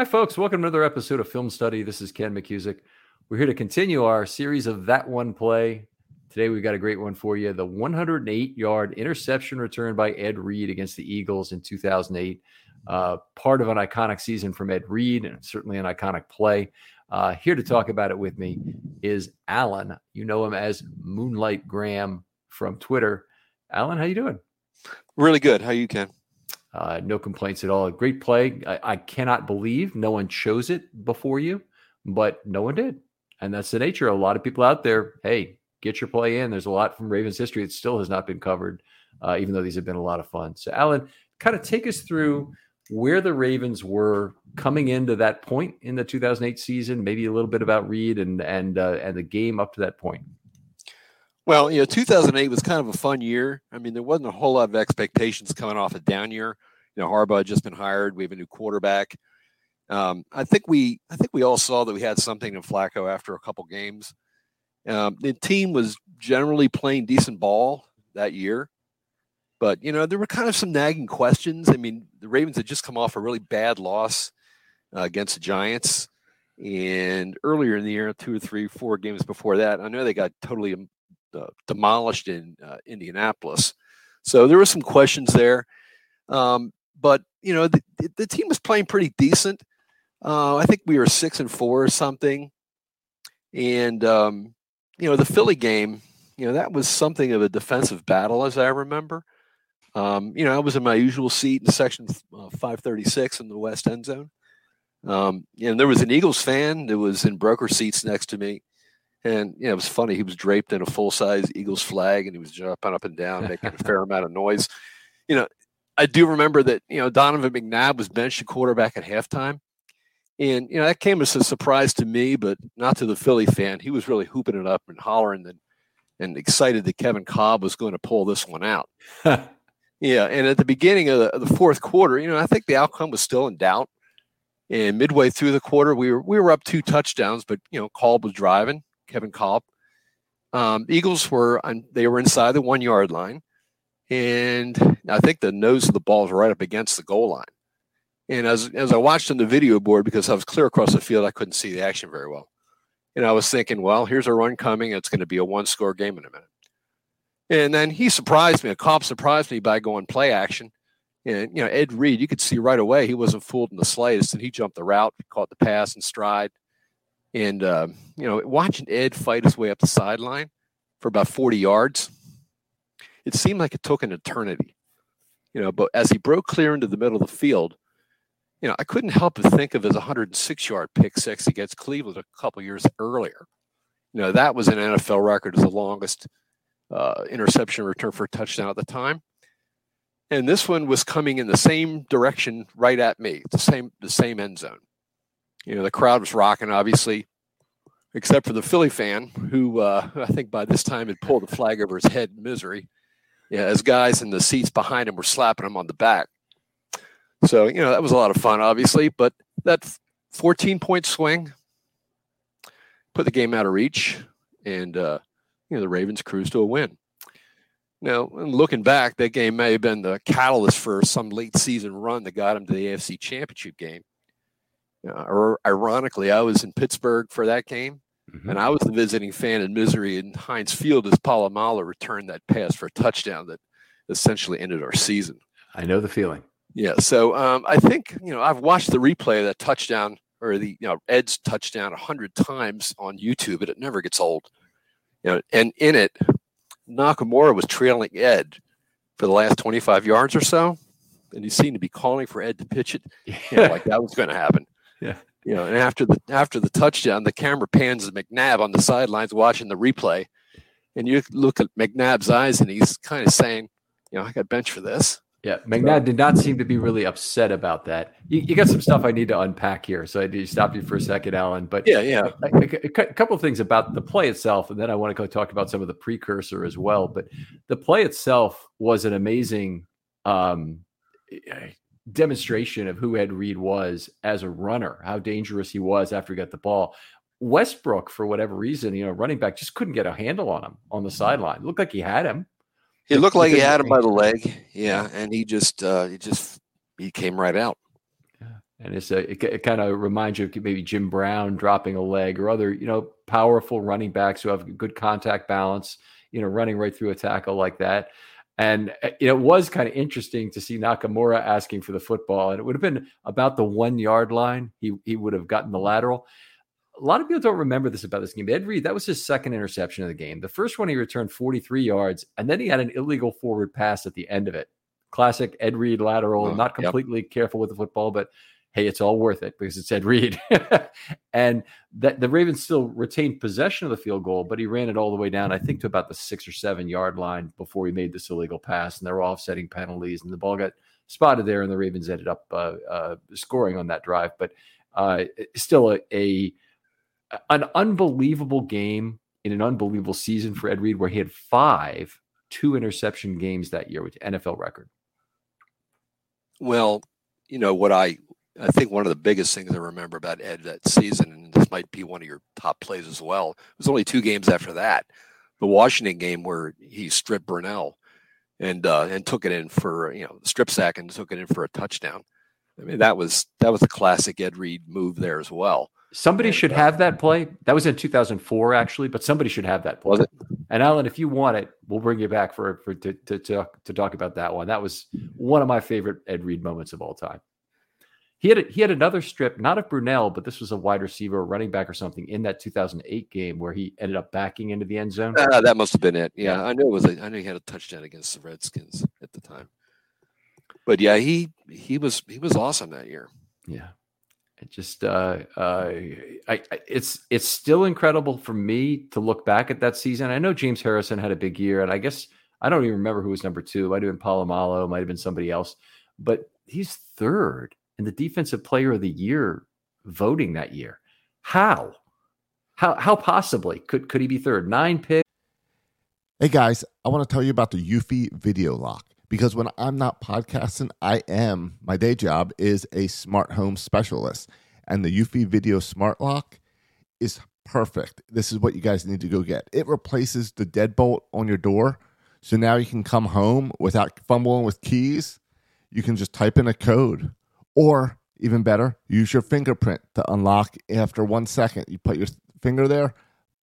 Hi, folks. Welcome to another episode of Film Study. This is Ken McKusick. We're here to continue our series of That One Play. Today, we've got a great one for you the 108 yard interception return by Ed Reed against the Eagles in 2008. Uh, part of an iconic season from Ed Reed and certainly an iconic play. Uh, here to talk about it with me is Alan. You know him as Moonlight Graham from Twitter. Alan, how you doing? Really good. How you, Ken? Uh, no complaints at all. A great play. I, I, cannot believe no one chose it before you, but no one did. And that's the nature. Of a lot of people out there, hey, get your play in. There's a lot from Ravens history that still has not been covered, uh, even though these have been a lot of fun. So, Alan, kind of take us through where the Ravens were coming into that point in the 2008 season, maybe a little bit about Reed and and uh, and the game up to that point. Well, you know, 2008 was kind of a fun year. I mean, there wasn't a whole lot of expectations coming off a down year. You know, Harbaugh had just been hired. We have a new quarterback. Um, I think we, I think we all saw that we had something in Flacco after a couple games. Um, the team was generally playing decent ball that year, but you know there were kind of some nagging questions. I mean, the Ravens had just come off a really bad loss uh, against the Giants, and earlier in the year, two or three, four games before that, I know they got totally demolished in uh, Indianapolis. So there were some questions there. Um, but, you know, the, the, team was playing pretty decent. Uh, I think we were six and four or something. And, um, you know, the Philly game, you know, that was something of a defensive battle, as I remember. Um, you know, I was in my usual seat in section uh, 536 in the West End Zone. Um, and there was an Eagles fan that was in broker seats next to me. And you know, it was funny. He was draped in a full size Eagles flag, and he was jumping up and down, making a fair amount of noise. You know, I do remember that you know Donovan McNabb was benched a quarterback at halftime, and you know that came as a surprise to me, but not to the Philly fan. He was really hooping it up and hollering and and excited that Kevin Kolb was going to pull this one out. yeah, and at the beginning of the, of the fourth quarter, you know, I think the outcome was still in doubt. And midway through the quarter, we were we were up two touchdowns, but you know, Kolb was driving Kevin Kolb. Um, Eagles were on, they were inside the one yard line, and I think the nose of the ball was right up against the goal line. And as as I watched on the video board because I was clear across the field, I couldn't see the action very well. And I was thinking, well, here's a run coming. It's going to be a one score game in a minute. And then he surprised me. A cop surprised me by going play action. And you know, Ed Reed, you could see right away he wasn't fooled in the slightest, and he jumped the route, caught the pass and stride, and, uh, you know, watching Ed fight his way up the sideline for about 40 yards, it seemed like it took an eternity. You know, but as he broke clear into the middle of the field, you know, I couldn't help but think of his 106 yard pick six against Cleveland a couple years earlier. You know, that was an NFL record as the longest uh, interception return for a touchdown at the time. And this one was coming in the same direction right at me, the same the same end zone. You know, the crowd was rocking, obviously, except for the Philly fan, who uh, I think by this time had pulled the flag over his head in misery. Yeah, as guys in the seats behind him were slapping him on the back. So, you know, that was a lot of fun, obviously, but that 14 point swing put the game out of reach, and, uh, you know, the Ravens cruised to a win. Now, looking back, that game may have been the catalyst for some late season run that got him to the AFC Championship game. Uh, or ironically, I was in Pittsburgh for that game, mm-hmm. and I was the visiting fan in misery in Heinz Field as Polamalu returned that pass for a touchdown that essentially ended our season. I know the feeling. Yeah, so um, I think you know I've watched the replay of that touchdown or the you know Ed's touchdown a hundred times on YouTube, but it never gets old. You know, and in it, Nakamura was trailing Ed for the last 25 yards or so, and he seemed to be calling for Ed to pitch it, you know, like that was going to happen. Yeah. You know, and after the after the touchdown, the camera pans to McNabb on the sidelines watching the replay, and you look at McNabb's eyes, and he's kind of saying, "You know, I got bench for this." Yeah, McNabb did not seem to be really upset about that. You, you, got some stuff I need to unpack here, so I need to stop you for a second, Alan. But yeah, yeah, a, a, a couple of things about the play itself, and then I want to go talk about some of the precursor as well. But the play itself was an amazing um, demonstration of who Ed Reed was as a runner, how dangerous he was after he got the ball. Westbrook, for whatever reason, you know, running back just couldn't get a handle on him on the mm-hmm. sideline. It looked like he had him. He looked like he had him by the leg. Yeah, and he just uh he just he came right out. Yeah. And it's a, it, it kind of reminds you of maybe Jim Brown dropping a leg or other, you know, powerful running backs who have good contact balance, you know, running right through a tackle like that. And uh, it was kind of interesting to see Nakamura asking for the football. And it would have been about the one yard line. He, he would have gotten the lateral. A lot of people don't remember this about this game. Ed Reed, that was his second interception of the game. The first one he returned 43 yards, and then he had an illegal forward pass at the end of it. Classic Ed Reed lateral, oh, not completely yep. careful with the football, but hey, it's all worth it because it's Ed Reed. and that the Ravens still retained possession of the field goal, but he ran it all the way down, I think, to about the six or seven yard line before he made this illegal pass. And they were offsetting penalties, and the ball got spotted there, and the Ravens ended up uh, uh, scoring on that drive. But uh, still, a, a an unbelievable game in an unbelievable season for Ed Reed, where he had five two interception games that year, which NFL record. Well, you know what I I think one of the biggest things I remember about Ed that season, and this might be one of your top plays as well, it was only two games after that. The Washington game where he stripped Brunell and uh, and took it in for you know strip sack and took it in for a touchdown. I mean that was that was a classic Ed Reed move there as well. Somebody and, should uh, have that play. That was in 2004 actually, but somebody should have that play. Was it? And Alan, if you want it, we'll bring you back for for to to, to, to talk about that one. That was one of my favorite Ed Reed moments of all time. He had a, he had another strip, not of Brunell, but this was a wide receiver, running back, or something in that 2008 game where he ended up backing into the end zone. Uh, that must have been it. Yeah, I knew it was. A, I knew he had a touchdown against the Redskins at the time. But yeah, he he was he was awesome that year. Yeah, it just uh, uh, I, I, it's it's still incredible for me to look back at that season. I know James Harrison had a big year, and I guess I don't even remember who was number two. Might have been Polamalu, might have been somebody else, but he's third the defensive player of the year voting that year. How? How how possibly could could he be third? Nine picks. Hey guys, I want to tell you about the Eufy Video Lock because when I'm not podcasting, I am my day job is a smart home specialist, and the Eufy Video Smart Lock is perfect. This is what you guys need to go get. It replaces the deadbolt on your door, so now you can come home without fumbling with keys. You can just type in a code or even better, use your fingerprint to unlock after one second. You put your finger there,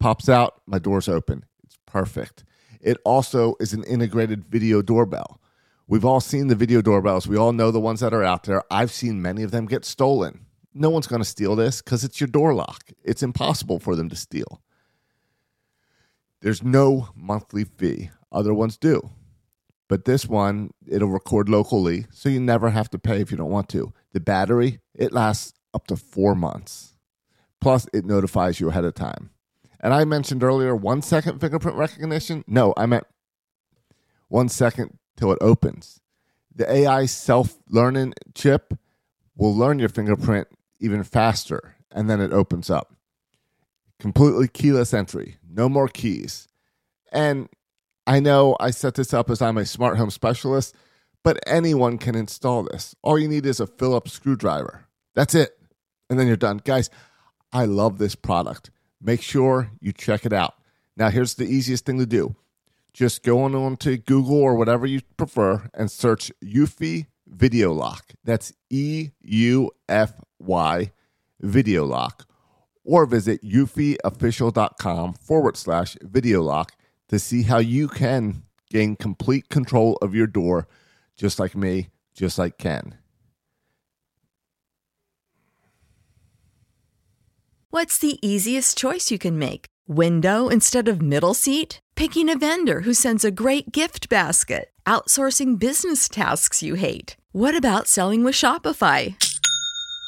pops out, my door's open. It's perfect. It also is an integrated video doorbell. We've all seen the video doorbells. We all know the ones that are out there. I've seen many of them get stolen. No one's going to steal this because it's your door lock. It's impossible for them to steal. There's no monthly fee. Other ones do. But this one, it'll record locally, so you never have to pay if you don't want to. The battery, it lasts up to four months. Plus, it notifies you ahead of time. And I mentioned earlier one second fingerprint recognition. No, I meant one second till it opens. The AI self learning chip will learn your fingerprint even faster, and then it opens up. Completely keyless entry, no more keys. And I know I set this up as I'm a smart home specialist, but anyone can install this. All you need is a Phillips screwdriver. That's it. And then you're done. Guys, I love this product. Make sure you check it out. Now, here's the easiest thing to do just go on to Google or whatever you prefer and search Eufy Video Lock. That's E U F Y Video Lock. Or visit eufyofficial.com forward slash video lock to see how you can gain complete control of your door, just like me, just like Ken. What's the easiest choice you can make? Window instead of middle seat? Picking a vendor who sends a great gift basket? Outsourcing business tasks you hate? What about selling with Shopify?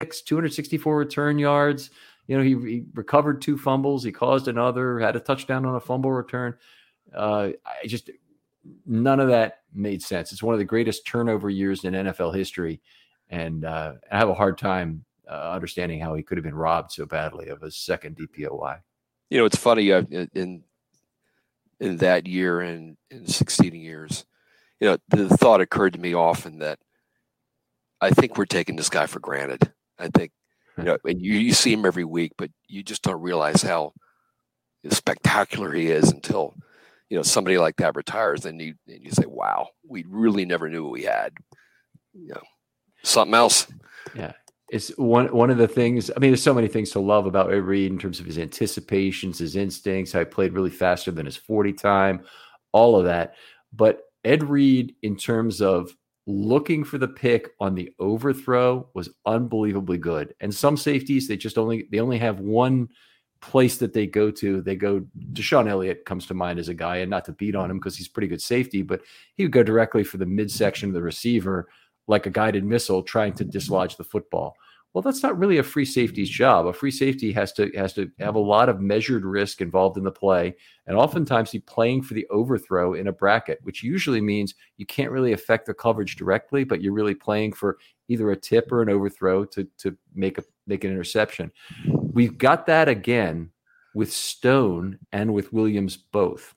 264 return yards. You know, he, he, recovered two fumbles. He caused another, had a touchdown on a fumble return. Uh, I just, none of that made sense. It's one of the greatest turnover years in NFL history. And uh, I have a hard time uh, understanding how he could have been robbed so badly of a second DPOY. You know, it's funny uh, in in that year and in succeeding years. You know, the thought occurred to me often that I think we're taking this guy for granted. I think, you know, and you, you see him every week, but you just don't realize how spectacular he is until, you know, somebody like that retires. And you, and you say, wow, we really never knew what we had. You know, something else. Yeah it's one one of the things. I mean, there's so many things to love about Ed Reed in terms of his anticipations, his instincts, how he played really faster than his 40 time, all of that. But Ed Reed, in terms of looking for the pick on the overthrow, was unbelievably good. And some safeties, they just only they only have one place that they go to. They go DeShon Elliott comes to mind as a guy, and not to beat on him because he's pretty good safety, but he would go directly for the midsection of the receiver like a guided missile trying to dislodge the football. Well, that's not really a free safety's job. A free safety has to has to have a lot of measured risk involved in the play, and oftentimes he's playing for the overthrow in a bracket, which usually means you can't really affect the coverage directly, but you're really playing for either a tip or an overthrow to to make a make an interception. We've got that again with Stone and with Williams both.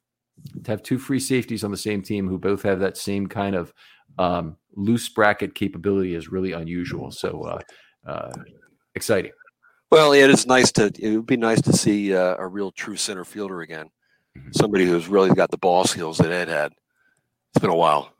To have two free safeties on the same team who both have that same kind of um, loose bracket capability is really unusual. So uh, uh, exciting. Well, it is nice to. It would be nice to see uh, a real true center fielder again. Mm-hmm. Somebody who's really got the ball skills that Ed had. It's been a while.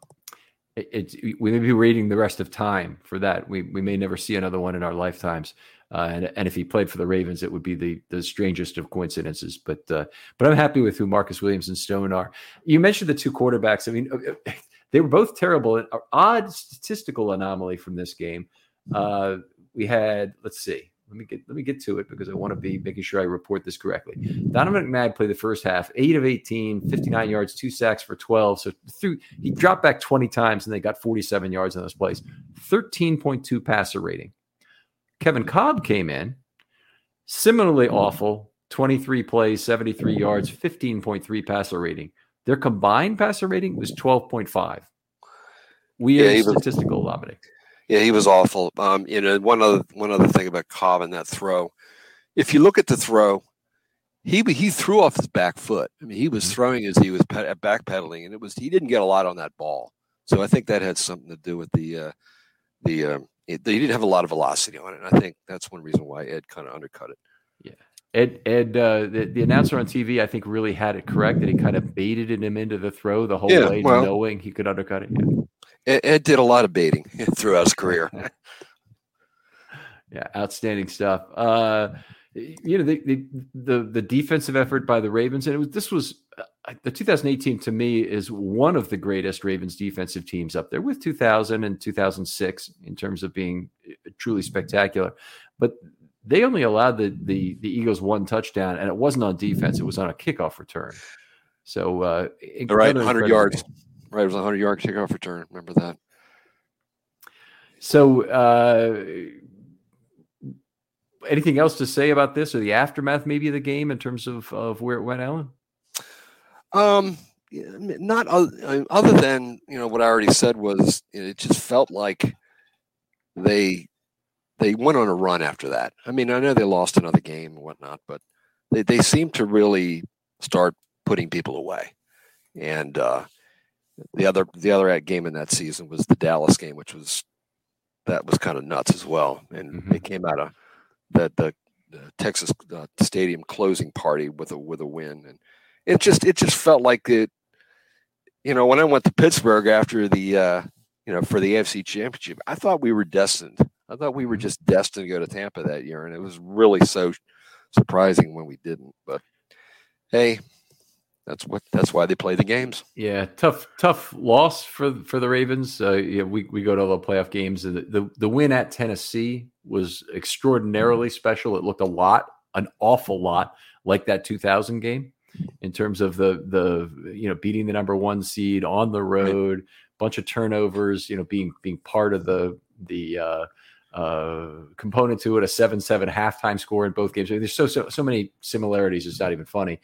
It, it, we may be waiting the rest of time for that. We we may never see another one in our lifetimes. Uh, and, and if he played for the Ravens, it would be the the strangest of coincidences. But uh, but I'm happy with who Marcus Williams and Stone are. You mentioned the two quarterbacks. I mean, uh, they were both terrible. An odd statistical anomaly from this game. Uh, we had, let's see, let me get let me get to it because I want to be making sure I report this correctly. Donovan McNabb played the first half, eight of 18, 59 yards, two sacks for 12. So through he dropped back 20 times and they got 47 yards in those plays. 13.2 passer rating. Kevin Kolb came in, similarly awful, 23 plays, 73 yards, 15.3 passer rating. Their combined passer rating was 12.5. Weird yeah, statistical was, Yeah, he was awful. Um, you know, one other one other thing about Kolb and that throw. If you look at the throw, he he threw off his back foot. I mean, he was mm-hmm. throwing as he was pe- backpedaling, and it was he didn't get a lot on that ball. So I think that had something to do with the uh, the uh, it, he didn't have a lot of velocity on it. And I think that's one reason why Ed kind of undercut it. Yeah. Ed, Ed, uh, the, the announcer on TV, I think, really had it correct that he kind of baited him into the throw the whole yeah, way, well, knowing he could undercut it. Yeah. Ed, did a lot of baiting throughout his career. yeah, outstanding stuff. Uh, you know the, the, the the defensive effort by the Ravens, and it was this was uh, the 2018 to me is one of the greatest Ravens defensive teams up there with 2000 and 2006 in terms of being uh, truly spectacular. But they only allowed the the the Eagles one touchdown, and it wasn't on defense; it was on a kickoff return. So, uh, right, 100 yards. Right, it was a 100 yard kickoff return. Remember that. So, uh, anything else to say about this or the aftermath, maybe of the game in terms of of where it went, Alan? Um, not other than you know what I already said was it just felt like they they went on a run after that. I mean, I know they lost another game and whatnot, but they, they seemed to really start putting people away. And uh, the other the other game in that season was the Dallas game, which was that was kind of nuts as well. And mm-hmm. they came out of the the, the Texas uh, Stadium closing party with a with a win, and it just it just felt like it. You know, when I went to Pittsburgh after the uh, you know for the AFC Championship, I thought we were destined. I thought we were just destined to go to Tampa that year, and it was really so surprising when we didn't. But hey, that's what that's why they play the games. Yeah, tough tough loss for for the Ravens. Uh, yeah, we we go to the playoff games, and the, the the win at Tennessee was extraordinarily special. It looked a lot, an awful lot like that 2000 game in terms of the the you know beating the number one seed on the road, right. bunch of turnovers, you know being being part of the the uh, uh, component to it, a seven seven halftime score in both games. There's so so so many similarities. It's not even funny.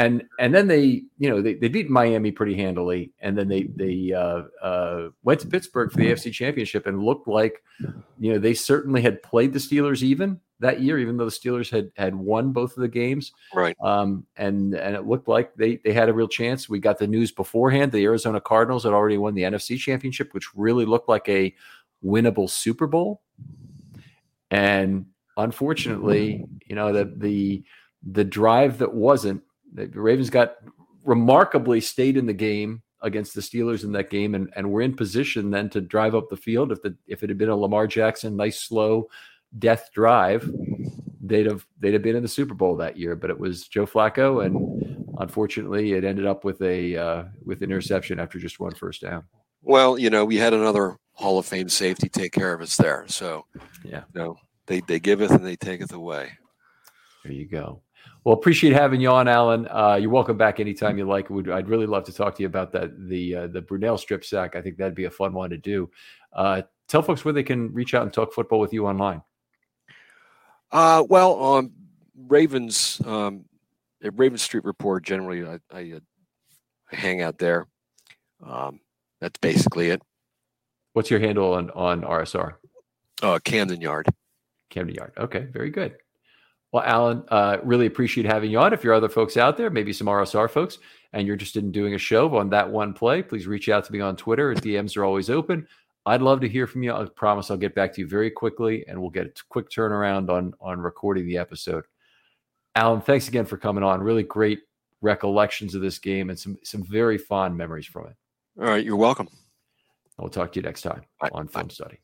And and then they you know they, they beat Miami pretty handily, and then they they uh, uh, went to Pittsburgh for the AFC Championship and looked like you know they certainly had played the Steelers even that year, even though the Steelers had had won both of the games. Right. Um, and and it looked like they they had a real chance. We got the news beforehand. The Arizona Cardinals had already won the NFC Championship, which really looked like a winnable Super Bowl. And unfortunately, you know, the the the drive that wasn't the Ravens got remarkably stayed in the game against the Steelers in that game and, and we're in position then to drive up the field. If the if it had been a Lamar Jackson, nice slow death drive, they'd have they'd have been in the Super Bowl that year. But it was Joe Flacco, and unfortunately, it ended up with a uh, with an interception after just one first down. Well, you know, we had another Hall of Fame safety take care of us there. So, yeah, you know, they they giveth and they taketh away. There you go. Well, appreciate having you on, Alan. Uh, you're welcome back anytime you like. Would I'd really love to talk to you about that the uh, the Brunell strip sack. I think that'd be a fun one to do. Uh, tell folks where they can reach out and talk football with you online. Uh, well, um, Ravens, um, at Russell Street Report, generally, I, I, uh, I hang out there. Um, that's basically it. What's your handle on on RSR? Uh, Camden Yard. Camden Yard. Okay, very good. Well, Alan, uh, really appreciate having you on. If you're other folks out there, maybe some RSR folks, and you're interested in doing a show on that one play, please reach out to me on Twitter. DMs are always open. I'd love to hear from you. I promise I'll get back to you very quickly, and we'll get a quick turnaround on on recording the episode. Alan, thanks again for coming on. Really great recollections of this game and some some very fond memories from it. All right, you're welcome. I'll talk to you next time Bye. on Film Study.